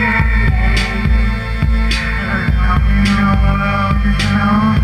There's no world, there's no